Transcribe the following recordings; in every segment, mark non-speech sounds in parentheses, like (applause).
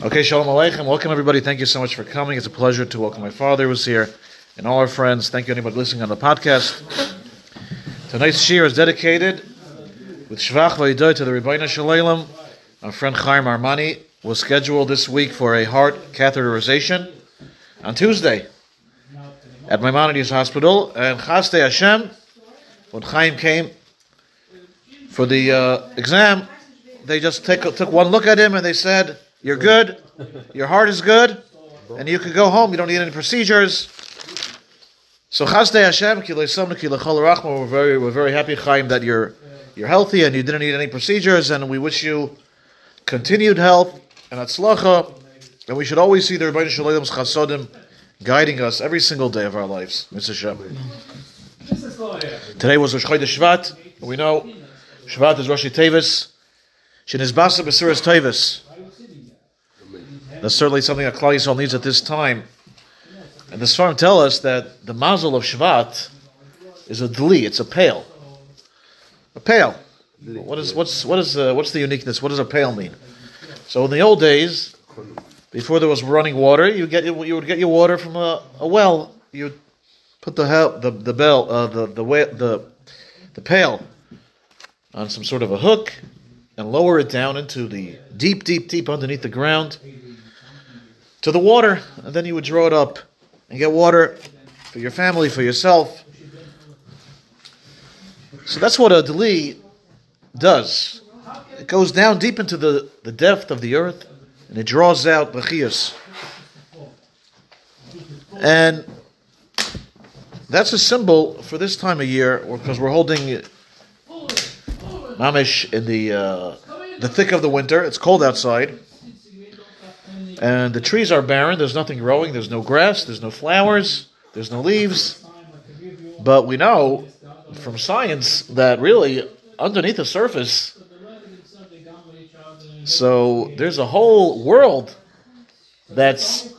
Okay, Shalom Aleichem. Welcome, everybody. Thank you so much for coming. It's a pleasure to welcome my father who's here and all our friends. Thank you, anybody listening on the podcast. Tonight's shir is dedicated with Shvach Vayidoy to the Ribono Shel Olam. Our friend Chaim Armani was scheduled this week for a heart catheterization on Tuesday at Maimonides Hospital. And Chaste Hashem, when Chaim came for the uh, exam, they just take, took one look at him and they said, you're good. Your heart is good. And you can go home. You don't need any procedures. So Chazdei Hashem, we're very, we're very happy, Chaim, that you're, you're healthy and you didn't need any procedures. And we wish you continued health and atzlacha. And we should always see the Ribono Shel Olam's chasodim guiding us every single day of our lives. Mr. Shem. Today was Rosh Chodesh Shvat. We know Shvat is Rosh Tevis. Shinizbasa Besiras Tevis. That's certainly something that Klal Yisrael needs at this time. And the Sfarim tell us that the mazel of Shvat is a dli, it's a pail. A pail. What is what's what is uh, what's the uniqueness? What does a pail mean? So in the old days, before there was running water, you get you would get your water from a, a well. You put the the the bell uh, the the way, the the pail on some sort of a hook and lower it down into the deep, deep, deep underneath the ground to the water, and then you would draw it up and get water for your family, for yourself. So that's what a deli does. It goes down deep into the, the depth of the earth and it draws out bachias. And that's a symbol for this time of year because we're holding mamish in the uh, the thick of the winter. It's cold outside. And the trees are barren. There's nothing growing. There's no grass. There's no flowers. There's no leaves. But we know from science that really underneath the surface, so there's a whole world that's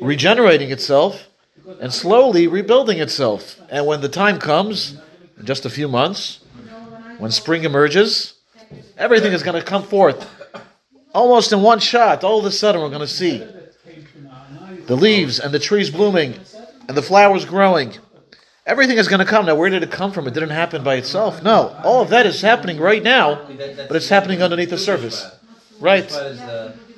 regenerating itself and slowly rebuilding itself. And when the time comes, in just a few months, when spring emerges, everything is going to come forth almost in one shot, all of a sudden we're going to see the leaves and the trees blooming and the flowers growing. Everything is going to come. Now, where did it come from? It didn't happen by itself. No, all of that is happening right now, but it's happening underneath the surface. Right.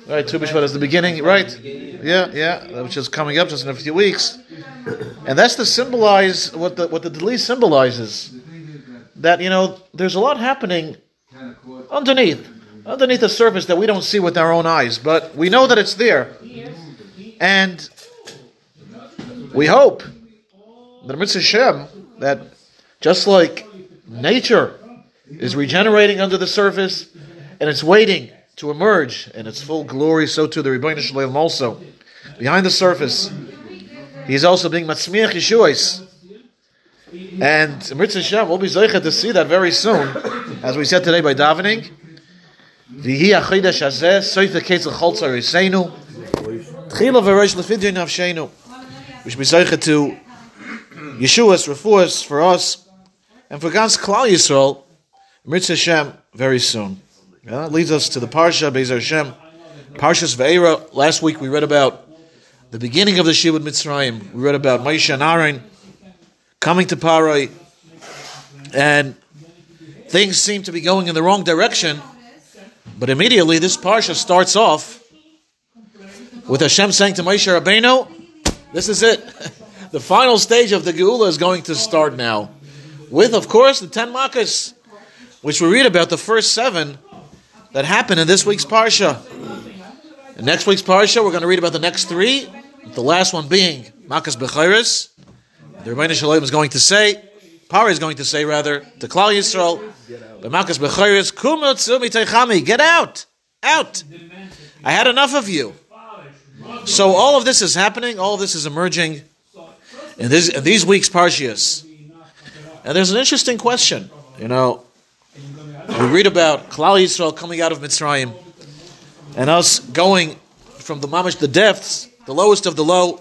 Right, Tu B'Shvat is the beginning, right? Yeah, yeah, which is coming up just in a few weeks. And that's to symbolize what the what the Deli symbolizes. That, you know, there's a lot happening underneath underneath the surface that we don't see with our own eyes, but we know that it's there. And we hope that Mitzvah Shem, that just like nature is regenerating under the surface and it's waiting to emerge in its full glory, so too the Ribono Shel Olam also. Behind the surface, he is also being Matzmiach Yeshuas. And Mitzvah Shem will be Zeichet to see that very soon, as we said today by davening. Vihi achidash hazeh, soif v'ketzel cholza riseinu, tchila v'rosh. We should be zeicha to Yeshua's refuahs for us, and for God's Klal Yisrael, Mitzvah Hashem, very soon. Yeah, that leads us to the Parsha, Bezer Hashem, Parshas Ve'era. Last week we read about the beginning of the Shivud Mitzrayim. We read about Moshe and Aaron coming to Parai, and things seem to be going in the wrong direction. But immediately this parsha starts off with Hashem saying to Moshe Rabbeinu, "This is it. (laughs) the final stage of the Geula is going to start now, with of course the ten makas, which we read about the first seven that happened in this week's parsha. In next week's parsha, we're going to read about the next three. The last one being makas bechiris. The Ribono Shel Olam is going to say, Pari is going to say rather to Klal Yisrael, B'makas b'chayris kumotzu mitaychami. Get out, out. I had enough of you. So all of this is happening. All of this is emerging in, this, in these weeks' parshias. And there's an interesting question. You know, we read about Klal Yisrael coming out of Mitzrayim, and us going from the mamish, the depths, the lowest of the low,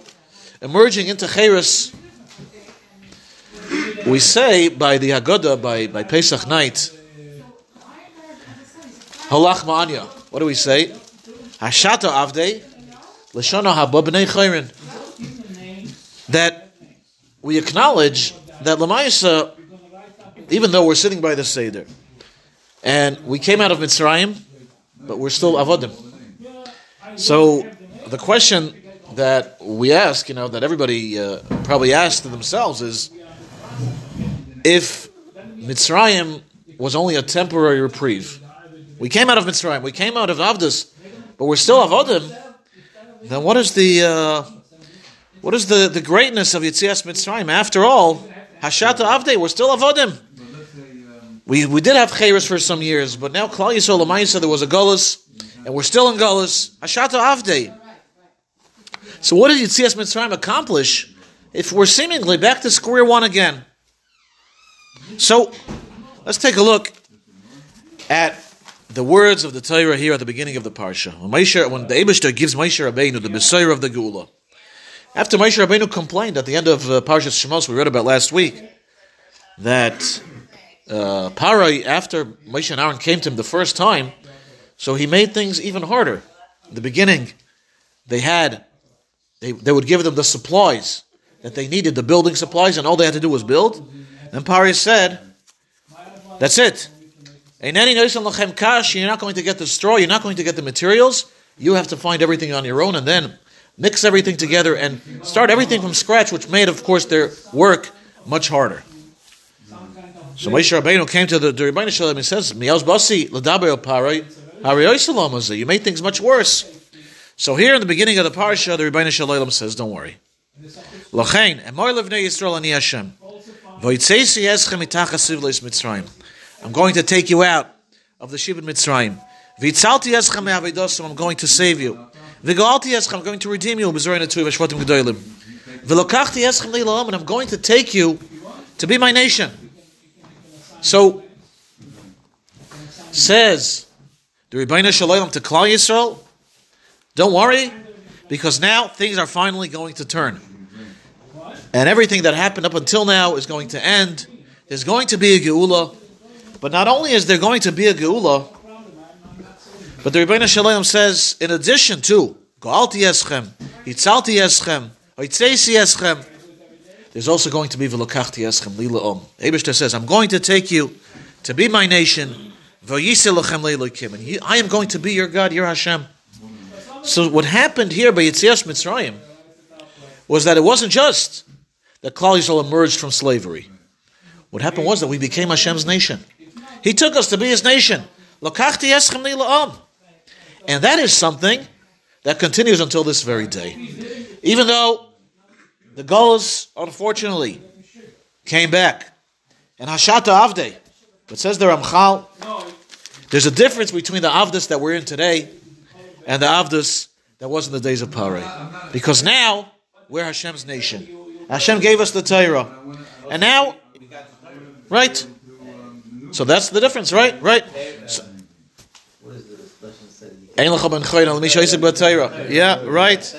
emerging into Cheres we say by the Haggadah, by, by Pesach night, Halach Ma'anya. What do we say? Hashata Avdei, Lashana Haba B'nei Chayrin. That we acknowledge that Lamaisa, even though we're sitting by the Seder, and we came out of Mitzrayim, but we're still Avodim. So the question that we ask, you know, that everybody uh, probably to themselves is, if Mitzrayim was only a temporary reprieve, we came out of Mitzrayim, we came out of Avdus, but we're still Avodim, then what is the uh, what is the, the greatness of Yitzias Mitzrayim? After all, Hashata Avdei, we're still Avodim. We, we did have Chayris for some years, but now Klal Yisrael Lamaisa, there was a Golas, and we're still in Golas. Hashata Avdei. So what did Yitzias Mitzrayim accomplish if we're seemingly back to square one again? So let's take a look at the words of the Torah here at the beginning of the parsha. When, Moshe, when the Eibushter gives Moshe Rabbeinu the Messiah of the Geula, after Moshe Rabbeinu complained at the end of uh, Parshas Shemos, we read about last week, that uh, Parai, after Moshe and Aaron came to him the first time, so he made things even harder. In the beginning, they had, they, they would give them the supplies that they needed, the building supplies, and all they had to do was build. Then Parai said, that's it. You're not going to get the straw, you're not going to get the materials. You have to find everything on your own and then mix everything together and start everything from scratch, which made, of course, their work much harder. So Moshe Rabbeinu came to the, Ribono Shel Olam and says, Miyaos Basi, Parai, You made things much worse. So here in the beginning of the parasha, the Ribono Shel Olam says, don't worry. Lachain, Emor Levnei Yisrael Ani Hashem. I'm going to take you out of the Shibud Mitzrayim. I'm going to save you. I'm going to redeem you. And I'm going to take you to be my nation. So, says the Ribono Shel Olam to Klal Yisrael, don't worry, because now things are finally going to turn. And everything that happened up until now is going to end. There's going to be a Geula. But not only is there going to be a Geula, but the Ribono Shel Olam says, in addition to Goalti Eschem, Yitzalti Eschem, Oitzeisi Eschem, there's also going to be Velokachti Eschem, Lila Om. Abishter says, I'm going to take you to be my nation, and I am going to be your God, your Hashem. So what happened here by Yitzias Mitzrayim was that it wasn't just that Klal Yisrael emerged from slavery. What happened was that we became Hashem's nation. He took us to be his nation. And that is something that continues until this very day. Even though the Golas, unfortunately, came back. And Hashata Avde. But says the Ramchal, there's a difference between the Avdus that we're in today and the Avdus that was in the days of Paray. Because now, we're Hashem's nation. Hashem gave us the Torah. And now, right? So that's the difference, right? Right. So, yeah, right.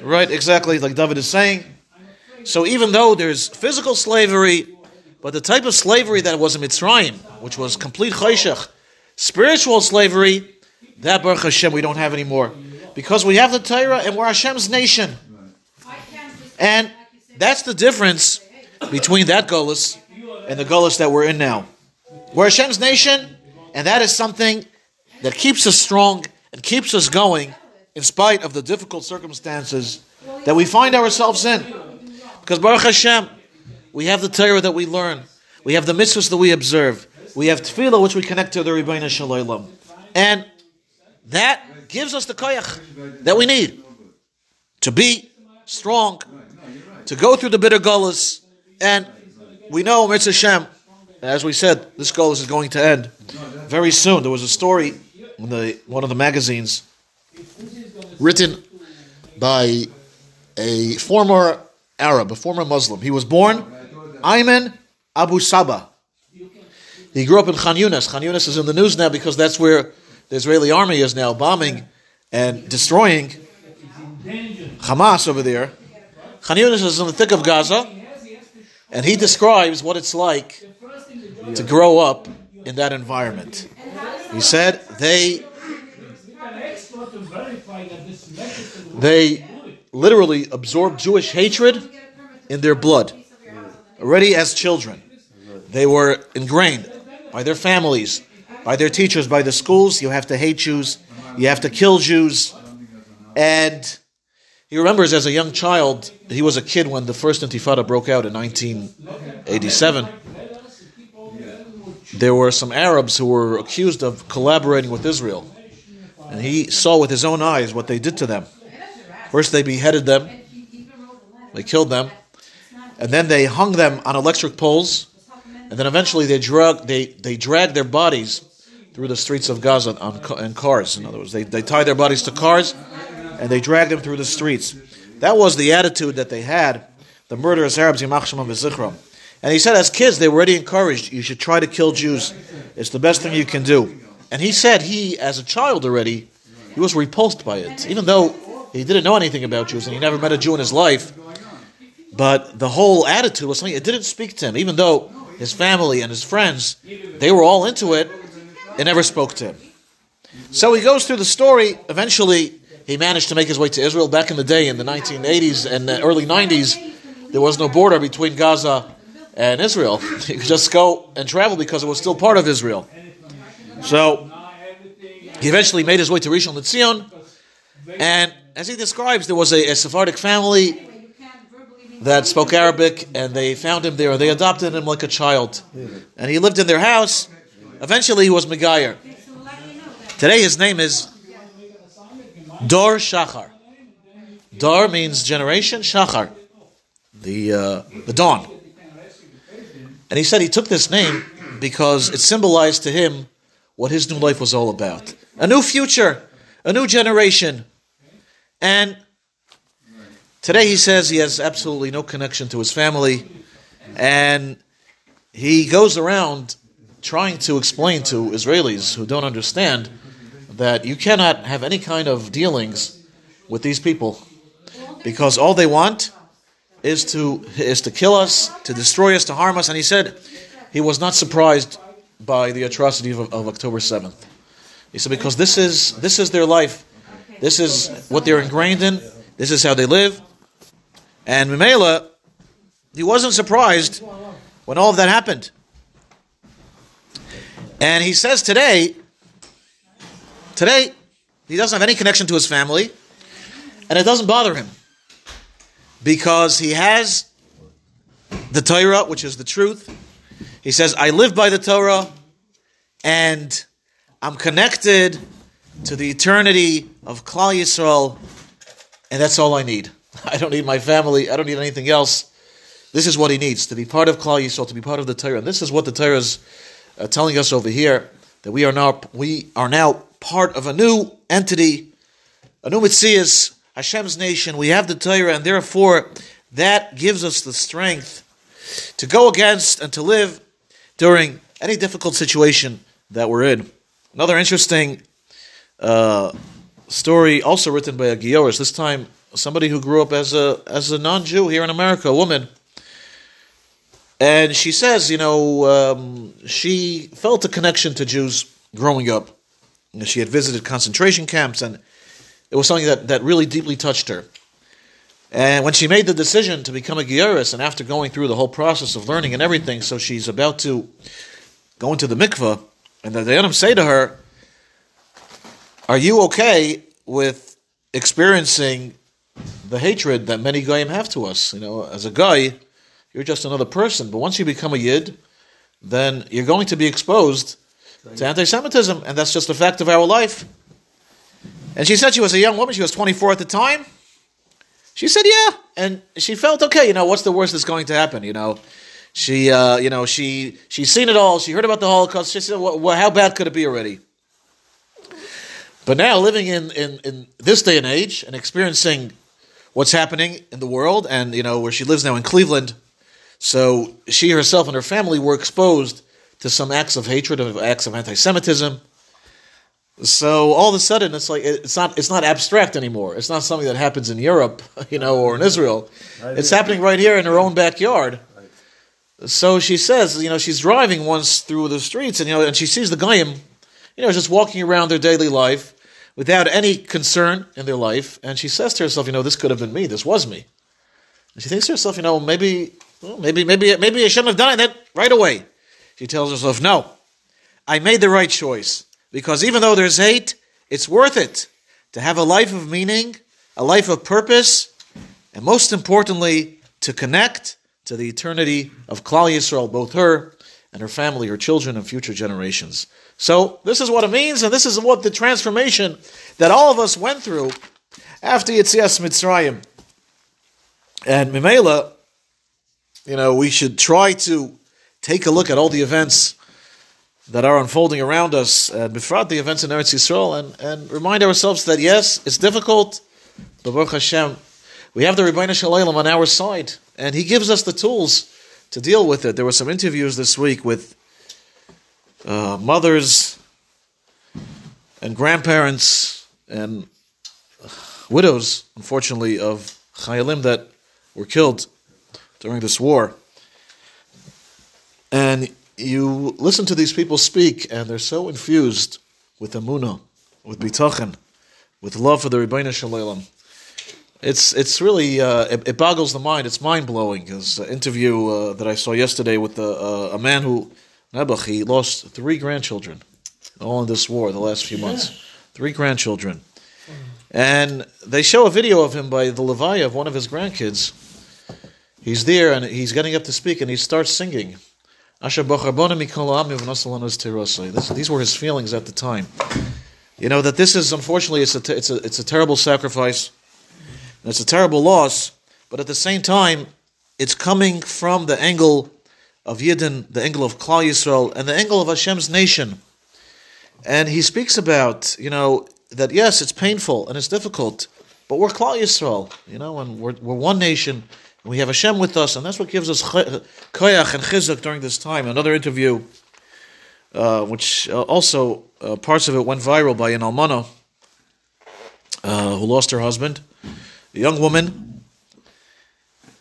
Right, exactly, like David is saying. So even though there's physical slavery, but the type of slavery that was in Mitzrayim, which was complete chayshach, spiritual slavery, that Baruch Hashem we don't have anymore. Because we have the Torah and we're Hashem's nation. And that's the difference between that Golas and the Golas that we're in now. We're Hashem's nation, and that is something that keeps us strong and keeps us going in spite of the difficult circumstances that we find ourselves in. Because Baruch Hashem, we have the Torah that we learn, we have the mitzvahs that we observe, we have tefillah which we connect to the Ribono Shel Olam, and that gives us the koyach that we need to be strong, to go through the bitter Golas, and we know Mitzvah Hashem as we said, this goal is going to end very soon. There was a story in the one of the magazines written by a former Arab, a former Muslim. He was born Ayman Abu Saba. He grew up in Khan Yunis. Khan Yunis is in the news now because that's where the Israeli army is now bombing and destroying Hamas over there. Khan is in the thick of Gaza, and he describes what it's like to grow up in that environment. He said they They literally absorbed Jewish hatred in their blood, already as children. They were ingrained by their families, by their teachers, by the schools. You have to hate Jews, you have to kill Jews. And he remembers as a young child, he was a kid when the first Intifada broke out in 1987. There were some Arabs who were accused of collaborating with Israel. And he saw with his own eyes what they did to them. First, they beheaded them, they killed them, and then they hung them on electric poles, and then eventually they drug they, they dragged their bodies through the streets of Gaza on, cars. In other words, they, they tied their bodies to cars and they dragged them through the streets. That was the attitude that they had, the murderous Arabs, Yimach of Zichram. And he said, as kids, they were already encouraged, you should try to kill Jews. It's the best thing you can do. And he said he, as a child already, he was repulsed by it. Even though he didn't know anything about Jews and he never met a Jew in his life, but the whole attitude was something, it didn't speak to him. Even though his family and his friends, they were all into it, it never spoke to him. So he goes through the story. Eventually, he managed to make his way to Israel. Back in the day, in the 1980s and the early 90s, there was no border between Gaza and Israel. (laughs) He could just go and travel because it was still part of Israel. So he eventually made his way to Rishon LeZion, and as he describes, there was a, a Sephardic family that spoke Arabic, and they found him there. They adopted him like a child, and he lived in their house. Eventually, he was Megayer. Today, his name is Dor Shachar. Dor means generation. Shachar, the uh, the dawn. And he said he took this name because it symbolized to him what his new life was all about: a new future, a new generation, and Today he says he has absolutely no connection to his family, and he goes around trying to explain to Israelis who don't understand that you cannot have any kind of dealings with these people because all they want is to is to kill us, to destroy us, to harm us. And he said he was not surprised by the atrocity of, of October seventh. He said because this is this is their life, this is what they're ingrained in, this is how they live, and Mimela, he wasn't surprised when all of that happened. And he says today, today, he doesn't have any connection to his family, and it doesn't bother him because he has the Torah, which is the truth. He says, I live by the Torah, and I'm connected to the eternity of Klal Yisrael, and that's all I need. (laughs) I don't need my family. I don't need anything else. This is what he needs to be part of Klal Yisrael, to be part of the Torah. And this is what the Torah is uh, telling us over here that we are now we are now part of a new entity, a new Mitzias, Hashem's nation. We have the Torah, and therefore that gives us the strength to go against and to live during any difficult situation that we're in. Another interesting uh, story, also written by a Gioris, this time somebody who grew up as a as a non-Jew here in America, a woman, and she says, you know, um, she felt a connection to Jews growing up. She had visited concentration camps, and it was something that, that really deeply touched her. And when she made the decision to become a Gioris, and after going through the whole process of learning and everything, so she's about to go into the mikveh, and the Dayanim say to her, Are you okay with experiencing the hatred that many goyim have to us. You know, as a guy, you're just another person. But once you become a yid, then you're going to be exposed to anti-Semitism, and that's just a fact of our life. And she said she was a young woman; she was 24 at the time. She said, "Yeah," and she felt okay. You know, what's the worst that's going to happen? You know, she, uh, you know, she she's seen it all. She heard about the Holocaust. She said, well, "How bad could it be already?" But now, living in, in, in this day and age and experiencing what's happening in the world, and you know where she lives now in Cleveland. So she herself and her family were exposed to some acts of hatred, of acts of anti-Semitism. So all of a sudden, it's like it's not it's not abstract anymore. It's not something that happens in Europe, (laughs) you know, or in Israel. It's happening right here in her own backyard. So she says, you know, she's driving once through the streets, and you know, and she sees the goyim, you know, just walking around their daily life without any concern in their life, and she says to herself, you know, this could have been me, this was me. And she thinks to herself, you know, maybe, well, maybe, maybe, maybe I shouldn't have done that right away. She tells herself, no, I made the right choice. Because even though there's hate, it's worth it to have a life of meaning, a life of purpose, and most importantly, to connect to the eternity of Klal Yisrael, both her and her family, her children, and future generations. So this is what it means, and this is what the transformation that all of us went through after Yitzias Mitzrayim. And Mimela, you know, we should try to take a look at all the events that are unfolding around us, and befrat the events in Eretz Yisrael, and, and remind ourselves that yes, it's difficult, but Baruch Hashem, we have the Ribono Shel Olam on our side, and He gives us the tools to deal with it. There were some interviews this week with uh, mothers and grandparents and widows, unfortunately, of Chayalim that were killed during this war. And you listen to these people speak, and they're so infused with Amunah, with Bitachon, with love for the Ribono Shel Olam. It's it's really uh, it, it, boggles the mind. It's mind blowing. This interview uh, that I saw yesterday with the, uh, a man who Nebuch he lost three grandchildren, all in this war the last few months. Three grandchildren, and they show a video of him by the Levaya of one of his grandkids. He's there and he's getting up to speak, and he starts singing. These were his feelings at the time. You know that this is unfortunately it's a it's a it's a terrible sacrifice, it's a terrible loss. But at the same time, it's coming from the angle of Yidden, the angle of Klal Yisrael, and the angle of Hashem's nation. And he speaks about you know that yes, it's painful and it's difficult, but we're Klal Yisrael, you know, and we're we're one nation we have Hashem with us, and that's what gives us koyach and chizuk during this time. Another interview, uh, which uh, also uh, parts of it went viral by an almana uh, who lost her husband, a young woman,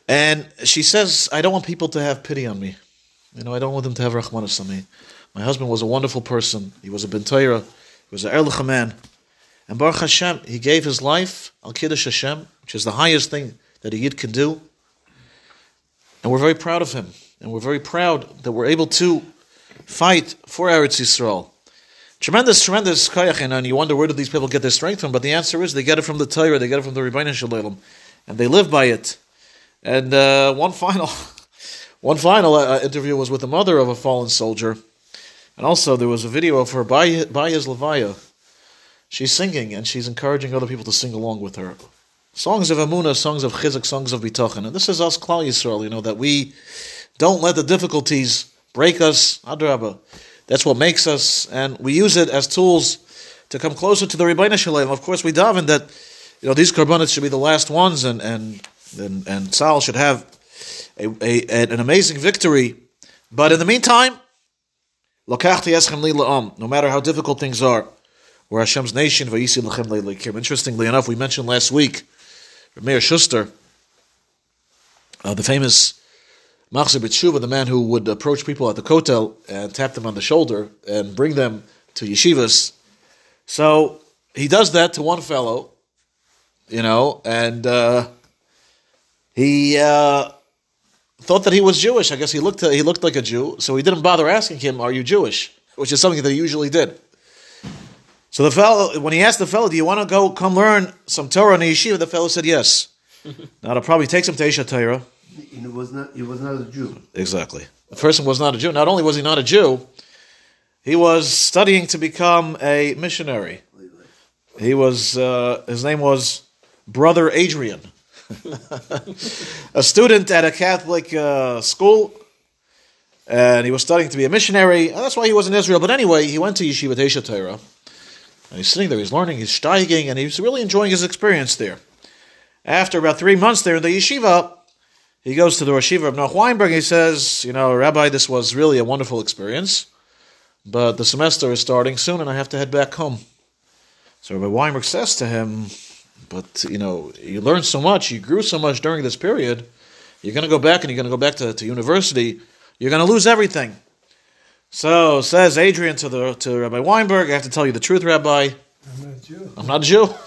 and she says, "I don't want people to have pity on me. You know, I don't want them to have rachmanis on me. My husband was a wonderful person. He was a bentayra. He was an erlich man." And Baruch Hashem, he gave his life, Al Kiddush Hashem, which is the highest thing that a Yid can do. And we're very proud of him. And we're very proud that we're able to fight for Eretz Yisrael. Tremendous, tremendous and you wonder where do these people get their strength from? But the answer is they get it from the Torah, they get it from the Ribono Shel Olam, and they live by it. And uh, one final, (laughs) one final uh, interview was with the mother of a fallen soldier, and also there was a video of her by by his levaya. She's singing and she's encouraging other people to sing along with her. Songs of Amunah, songs of Chizuk, songs of Bitachon. And this is us, Klal Yisrael, you know, that we don't let the difficulties break us. Adrabah. That's what makes us, and we use it as tools to come closer to the Ribono Shel Olam. Of course, we daven that, you know, these korbanos should be the last ones, and and and, and Sal should have a, a, an amazing victory. But in the meantime, no matter how difficult things are, we're Hashem's nation. Interestingly enough, we mentioned last week Meir Schuster, uh, the famous Machzor B'tshuva, the man who would approach people at the kotel and tap them on the shoulder and bring them to yeshivas. So he does that to one fellow, you know, and uh, he uh, thought that he was Jewish. I guess he looked he looked like a Jew, so he didn't bother asking him, "Are you Jewish?" Which is something that he usually did. So the fellow, when he asked the fellow, "Do you want to go come learn some Torah in the yeshiva?" The fellow said yes. (laughs) now it'll probably take some Teisha Torah. He was not. He was not a Jew. Exactly. The person was not a Jew. Not only was he not a Jew, he was studying to become a missionary. He was. Uh, his name was Brother Adrian, (laughs) a student at a Catholic uh, school, and he was studying to be a missionary. And that's why he was in Israel. But anyway, he went to Yeshiva Teisha Torah. And he's sitting there, he's learning, he's steiging, and he's really enjoying his experience there. After about three months there in the yeshiva, he goes to the Rosh Yeshiva of Noach Weinberg. He says, You know, Rabbi, this was really a wonderful experience, but the semester is starting soon and I have to head back home. So Rabbi Weinberg says to him, But, you know, you learned so much, you grew so much during this period, you're going to go back and you're going to go back to, to university, you're going to lose everything. So says Adrian to the to Rabbi Weinberg, I have to tell you the truth, Rabbi. I'm not a Jew. I'm not a Jew. (laughs)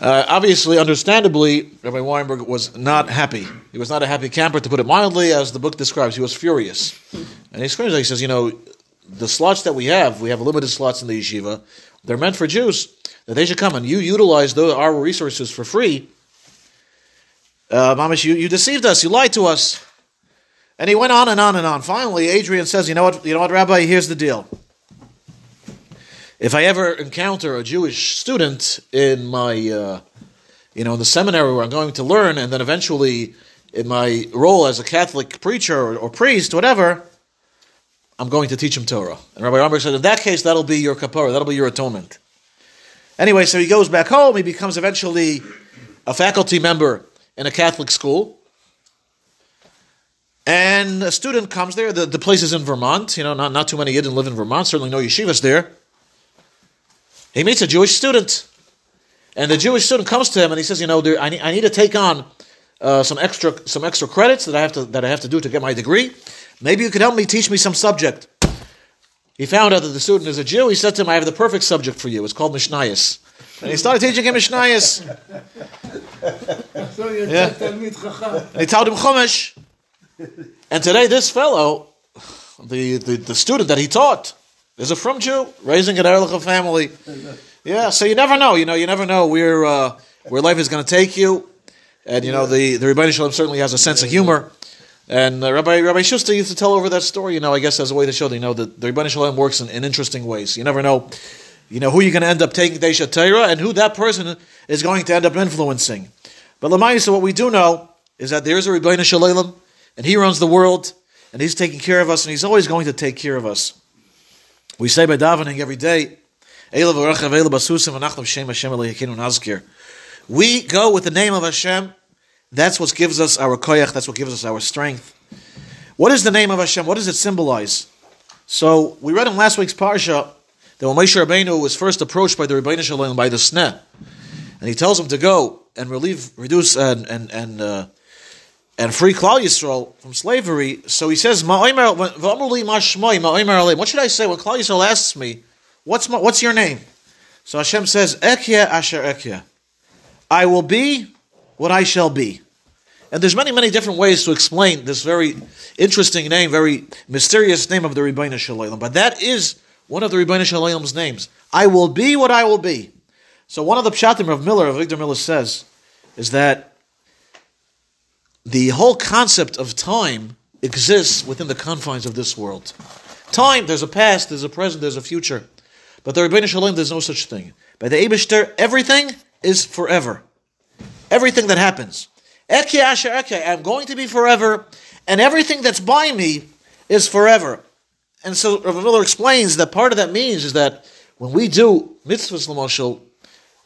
Uh, obviously, understandably, Rabbi Weinberg was not happy. He was not a happy camper, to put it mildly, as the book describes. He was furious. And he screams, he says, you know, the slots that we have, we have limited slots in the yeshiva, they're meant for Jews, that they should come and you utilize those, our resources for free. Uh, Mamish, you, you deceived us, you lied to us. And he went on and on and on. Finally, Adrian says, you know what, you know what, Rabbi, here's the deal. If I ever encounter a Jewish student in my, uh, you know, in the seminary where I'm going to learn, and then eventually in my role as a Catholic preacher or, or priest, whatever, I'm going to teach him Torah. And Rabbi Ramberg said, in that case, that'll be your kapara, that'll be your atonement. Anyway, so he goes back home. He becomes eventually a faculty member in a Catholic school. And a student comes there. The, the place is in Vermont. You know, not, not too many Yidden live in Vermont. Certainly no yeshivas there. He meets a Jewish student. And the Jewish student comes to him and he says, you know, there, I, need, I need to take on uh, some extra some extra credits that I have to that I have to do to get my degree. Maybe you could help me teach me some subject. He found out that the student is a Jew. He said to him, I have the perfect subject for you. It's called Mishnayos. And he started teaching him Mishnayos. Yeah. Taught him Chumash. And today, this fellow, the, the, the student that he taught, is a frum Jew, raising an Erlich family. Yeah, so you never know. You know, you never know where uh, where life is going to take you. And you know, the the Ribono Shel Olam certainly has a sense of humor. And uh, Rabbi Rabbi Schuster used to tell over that story. You know, I guess as a way to show that you know that the Ribono Shel Olam works in, in interesting ways. You never know. You know who you're going to end up taking Deisha Torah and who that person is going to end up influencing. But Lamaisa, what we do know is that there is a Ribono Shel Olam, and he runs the world, and he's taking care of us, and he's always going to take care of us. We say by davening every day. We go with the name of Hashem. That's what gives us our koyach. That's what gives us our strength. What is the name of Hashem? What does it symbolize? So we read in last week's parsha that when Moshe Rabbeinu was first approached by the Ribono Shel Olam by the Sneh, and he tells him to go and relieve, reduce, and and and uh, and free Klal Yisrael from slavery. So he says. What should I say when Klal Yisrael asks me, "What's my, what's your name?" So Hashem says, "Ekya asher ekya." I will be what I shall be. And there's many, many different ways to explain this very interesting name, very mysterious name of the Ribono Shel Olam. But that is one of the Ribono Shel Olam's names. I will be what I will be. So one of the pshatim of Miller, Avigdor Miller says, is that the whole concept of time exists within the confines of this world. Time, there's a past, there's a present, there's a future. But the Ribono Shel Olam, there's no such thing. By the Eibishter, everything is forever. Everything that happens. Eki asher eki, I'm going to be forever, and everything that's by me is forever. And so Rav Miller explains that part of that means is that when we do mitzvahs l'moshel,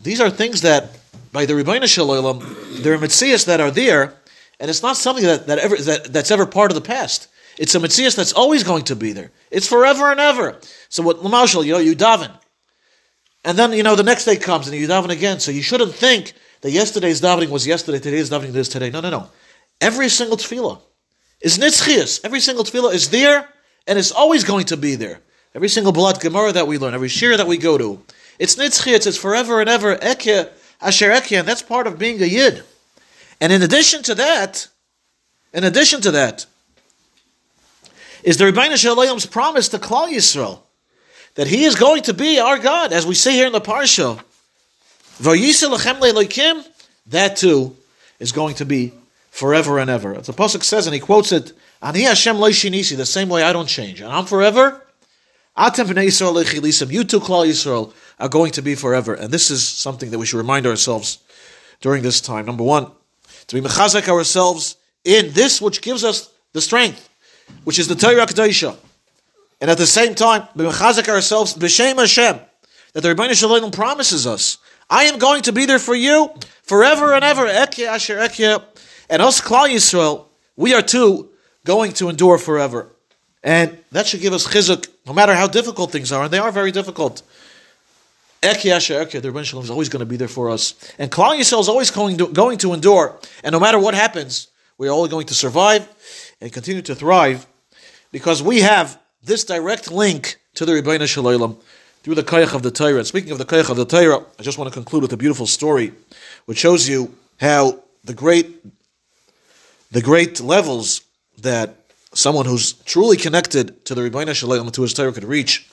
these are things that by the Ribono Shel Olam, there are mitzvahs that are there, and it's not something that, that ever that, that's ever part of the past. It's a mitzvah that's always going to be there. It's forever and ever. So what l'moshel, you know, you daven, and then you know the next day comes and you daven again. So you shouldn't think that yesterday's davening was yesterday, today's davening is today. No, no, no. Every single tefillah is nitzchias. Every single tefillah is there, and it's always going to be there. Every single blatt gemara that we learn, every shir that we go to, it's nitzchias. It's forever and ever. Ekya asher ekya, and that's part of being a yid. And in addition to that, in addition to that, is the Ribono Shel Olam's promise to Klal Yisrael that He is going to be our God, as we see here in the parsha. That too is going to be forever and ever. As the pasuk says, and he quotes it, "Ani Hashem loishinisi," the same way I don't change, and I'm forever. Atem v'nei Yisrael lechilisim. You too, Klal Yisrael, are going to be forever, and this is something that we should remind ourselves during this time. Number one, to be mechazek ourselves in this which gives us the strength, which is the Torah Kedosha, and at the same time, be mechazek ourselves b'shem Hashem, that the Ribono Shel Olam promises us. I am going to be there for you forever and ever. Ekya asher ekya. And us, Klal Yisrael, we are too going to endure forever. And that should give us chizuk, no matter how difficult things are, and they are very difficult. Ekya asher ekya, the Ribono Shel Olam is always going to be there for us. And Klal Yisrael is always going to, going to endure. And no matter what happens, we are all going to survive and continue to thrive because we have this direct link to the Ribono Shel Olam through the koyach of the Torah. And speaking of the koyach of the Torah, I just want to conclude with a beautiful story, which shows you how the great, the great levels that someone who's truly connected to the Ribono Shel Olam to his Torah could reach.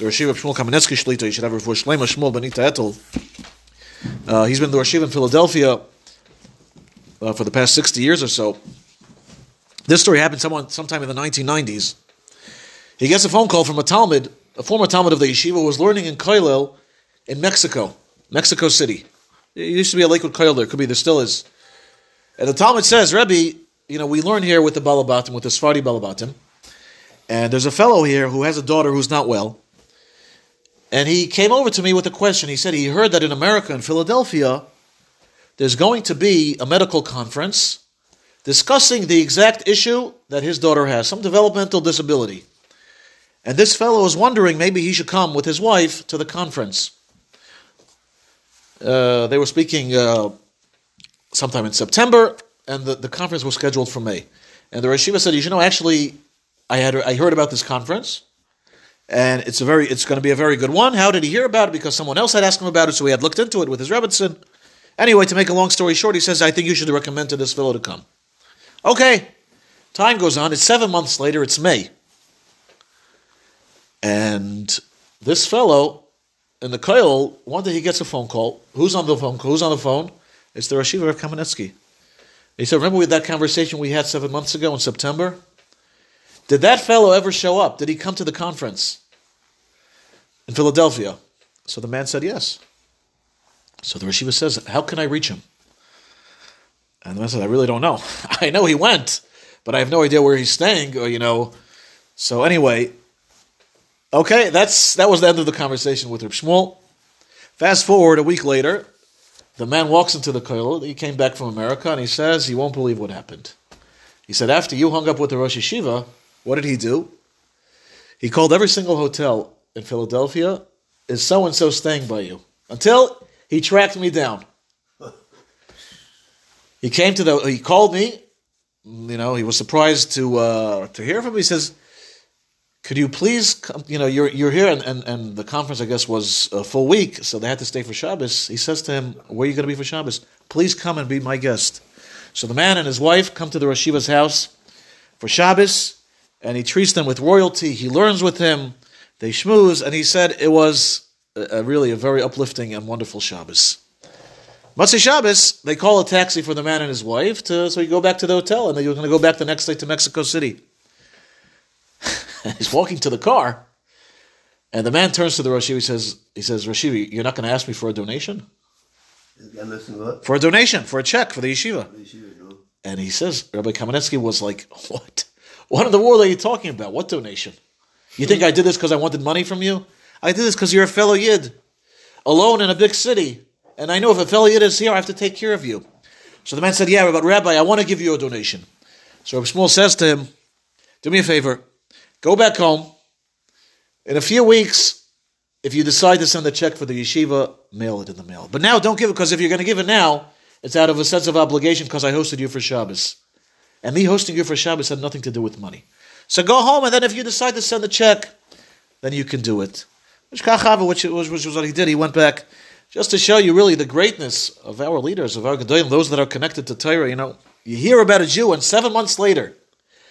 The Rosh Yeshiva Shmuel Kamenetsky Shlita, you should have for Shlema Shmuel Benita Etel. Uh, he's been the Yeshiva in Philadelphia uh, for the past 60 years or so. This story happened someone, sometime in the 1990s. He gets a phone call from a Talmid, a former Talmid of the yeshiva, who was learning in Koilel in Mexico, Mexico City. It used to be a Lakewood Koil there, could be, there still is. And the Talmid says, Rebbe, you know, we learn here with the Balabatim, with the Sfadi Balabatim, and there's a fellow here who has a daughter who's not well. And he came over to me with a question. He said he heard that in America, in Philadelphia, there's going to be a medical conference discussing the exact issue that his daughter has, some developmental disability. And this fellow is wondering maybe he should come with his wife to the conference. Uh, they were speaking uh, sometime in September, and the, the conference was scheduled for May. And the Rashiva said, "You know, actually, I had I heard about this conference, and it's a very it's going to be a very good one. How did he hear about it? Because someone else had asked him about it, so he had looked into it with his Rebbitzin. Anyway, to make a long story short, he says, I think you should recommend to this fellow to come. Okay, time goes on. It's seven months later. It's May, and this fellow in the Koil, one day he gets a phone call. Who's on the phone? Who's on the phone? It's the Rashiva of Kamenetsky. He said, "Remember that conversation we had seven months ago in September? Did that fellow ever show up? Did he come to the conference in Philadelphia?" So the man said, "Yes." So the Rashiva says, How can I reach him? And the man says, I really don't know. (laughs) I know he went, but I have no idea where he's staying, or you know. So anyway, okay, that's that was the end of the conversation with Reb Shmuel. Fast forward a week later, the man walks into the kollel. He came back from America, and he says he won't believe what happened. He said, after you hung up with the Rosh Yeshiva, what did he do? He called every single hotel in Philadelphia. Is so and so staying by you? Until he tracked me down. He came to the. He called me. You know, he was surprised to uh, to hear from me. He says, "Could you please? Come, you know, you're you're here, and, and, and the conference, I guess, was a full week, so they had to stay for Shabbos." He says to him, "Where are you going to be for Shabbos? Please come and be my guest." So the man and his wife come to the Rosh Yeshiva's house for Shabbos, and he treats them with royalty. He learns with him. They schmooze, and he said it was a, a really a very uplifting and wonderful Shabbos. Motzei Shabbos, they call a taxi for the man and his wife to so you go back to the hotel, and then you're going to go back the next day to Mexico City. (laughs) He's walking to the car, and the man turns to the He says, "He says, Rashivi, you're not going to ask me for a donation? I'm listening what? For a donation, for a check for the yeshiva?" Yeshiva, no? And he says, Rabbi Kamenetsky was like, (laughs) "What? What in the world are you talking about? What donation? You think I did this because I wanted money from you? I did this because you're a fellow yid, alone in a big city, and I know if a fellow yid is here, I have to take care of you." So the man said, "Yeah, but Rabbi, I want to give you a donation." So Rabbi Shmuel says to him, "Do me a favor, go back home. In a few weeks, if you decide to send a check for the yeshiva, mail it in the mail. But now don't give it because if you're going to give it now, it's out of a sense of obligation because I hosted you for Shabbos. And me hosting you for Shabbos had nothing to do with money. So go home, and then if you decide to send a check, then you can do it. Which was what he did, he went back just to show you really the greatness of our leaders, of our Gedolim, those that are connected to Torah. You know, you hear about a Jew, and seven months later,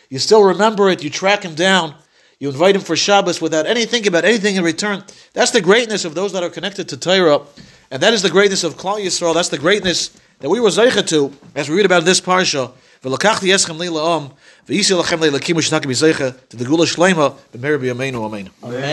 you still remember it, you track him down, you invite him for Shabbos without anything about anything in return. That's the greatness of those that are connected to Torah, and that is the greatness of Klal Yisrael. That's the greatness that we were zeicha to, as we read about this parsha. Om, v'yisi lachem leila kimu shnaki b'zeicha, to the Geula shleima, b'meri b'yameinu amen. Amen.